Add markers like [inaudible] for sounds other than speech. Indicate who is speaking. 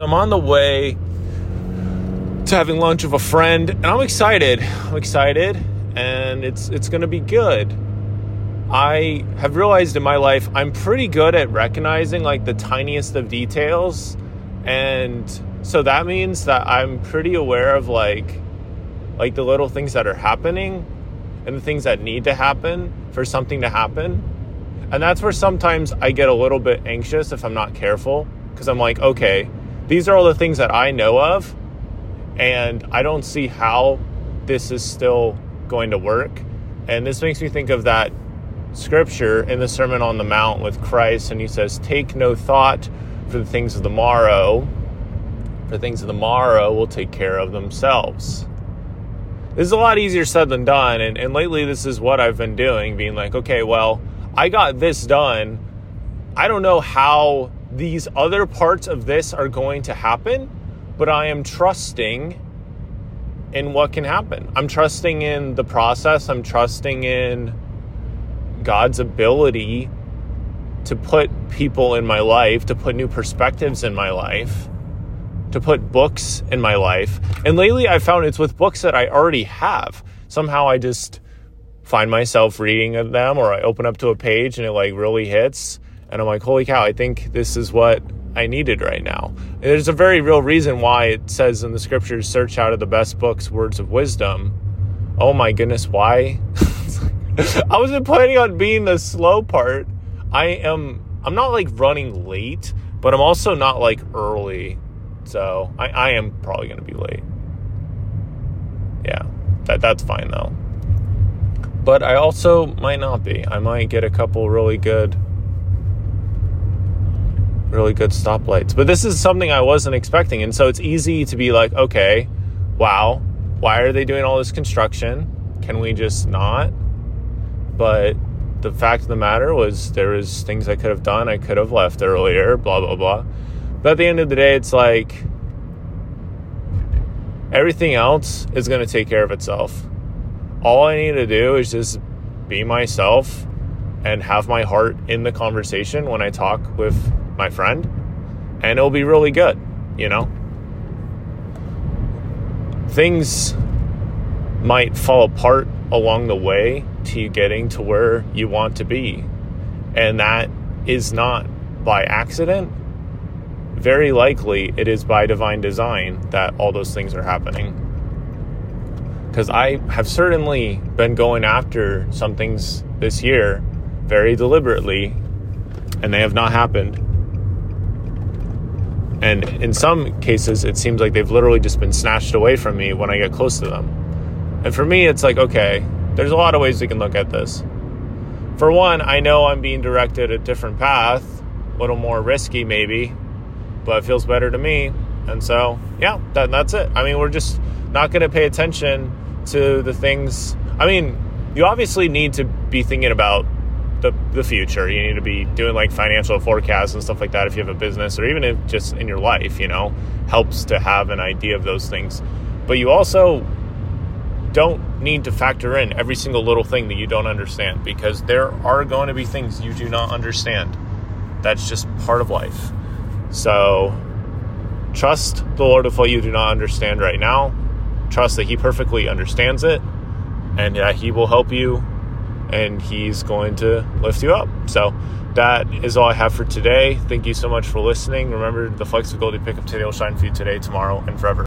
Speaker 1: I'm on the way to having lunch with a friend, and I'm excited. I'm excited, and it's it's going to be good. I have realized in my life I'm pretty good at recognizing like the tiniest of details, and so that means that I'm pretty aware of like like the little things that are happening and the things that need to happen for something to happen. And that's where sometimes I get a little bit anxious if I'm not careful because I'm like, okay, these are all the things that I know of, and I don't see how this is still going to work. And this makes me think of that scripture in the Sermon on the Mount with Christ, and he says, Take no thought for the things of the morrow, for things of the morrow will take care of themselves. This is a lot easier said than done, and, and lately this is what I've been doing, being like, okay, well, I got this done. I don't know how these other parts of this are going to happen, but I am trusting in what can happen. I'm trusting in the process, I'm trusting in God's ability to put people in my life, to put new perspectives in my life, to put books in my life. And lately I found it's with books that I already have. Somehow I just find myself reading them or I open up to a page and it like really hits and I'm like, holy cow, I think this is what I needed right now. And there's a very real reason why it says in the scriptures, search out of the best books words of wisdom. Oh my goodness, why? [laughs] I wasn't planning on being the slow part. I am, I'm not like running late, but I'm also not like early. So I, I am probably going to be late. Yeah, that, that's fine though. But I also might not be. I might get a couple really good really good stoplights. But this is something I wasn't expecting. And so it's easy to be like, okay, wow, why are they doing all this construction? Can we just not? But the fact of the matter was there was things I could have done. I could have left earlier, blah, blah, blah. But at the end of the day, it's like everything else is going to take care of itself. All I need to do is just be myself and have my heart in the conversation when I talk with my friend, and it'll be really good, you know? Things might fall apart along the way to you getting to where you want to be. And that is not by accident. Very likely it is by divine design that all those things are happening. Because I have certainly been going after some things this year very deliberately, and they have not happened. And in some cases, it seems like they've literally just been snatched away from me when I get close to them. And for me, it's like, okay, there's a lot of ways we can look at this. For one, I know I'm being directed a different path, a little more risky maybe, but it feels better to me. And so, yeah, that, that's it. I mean, we're just not going to pay attention to the things. I mean, you obviously need to be thinking about the, the future. You need to be doing like financial forecasts and stuff like that if you have a business or even if just in your life, you know, helps to have an idea of those things. But you also don't need to factor in every single little thing that you don't understand because there are going to be things you do not understand. That's just part of life. So trust the Lord with what you do not understand right now. Trust that He perfectly understands it and that He will help you and he's going to lift you up. So that is all I have for today. Thank you so much for listening. Remember, the flexibility pickup today will shine for you today, tomorrow, and forever.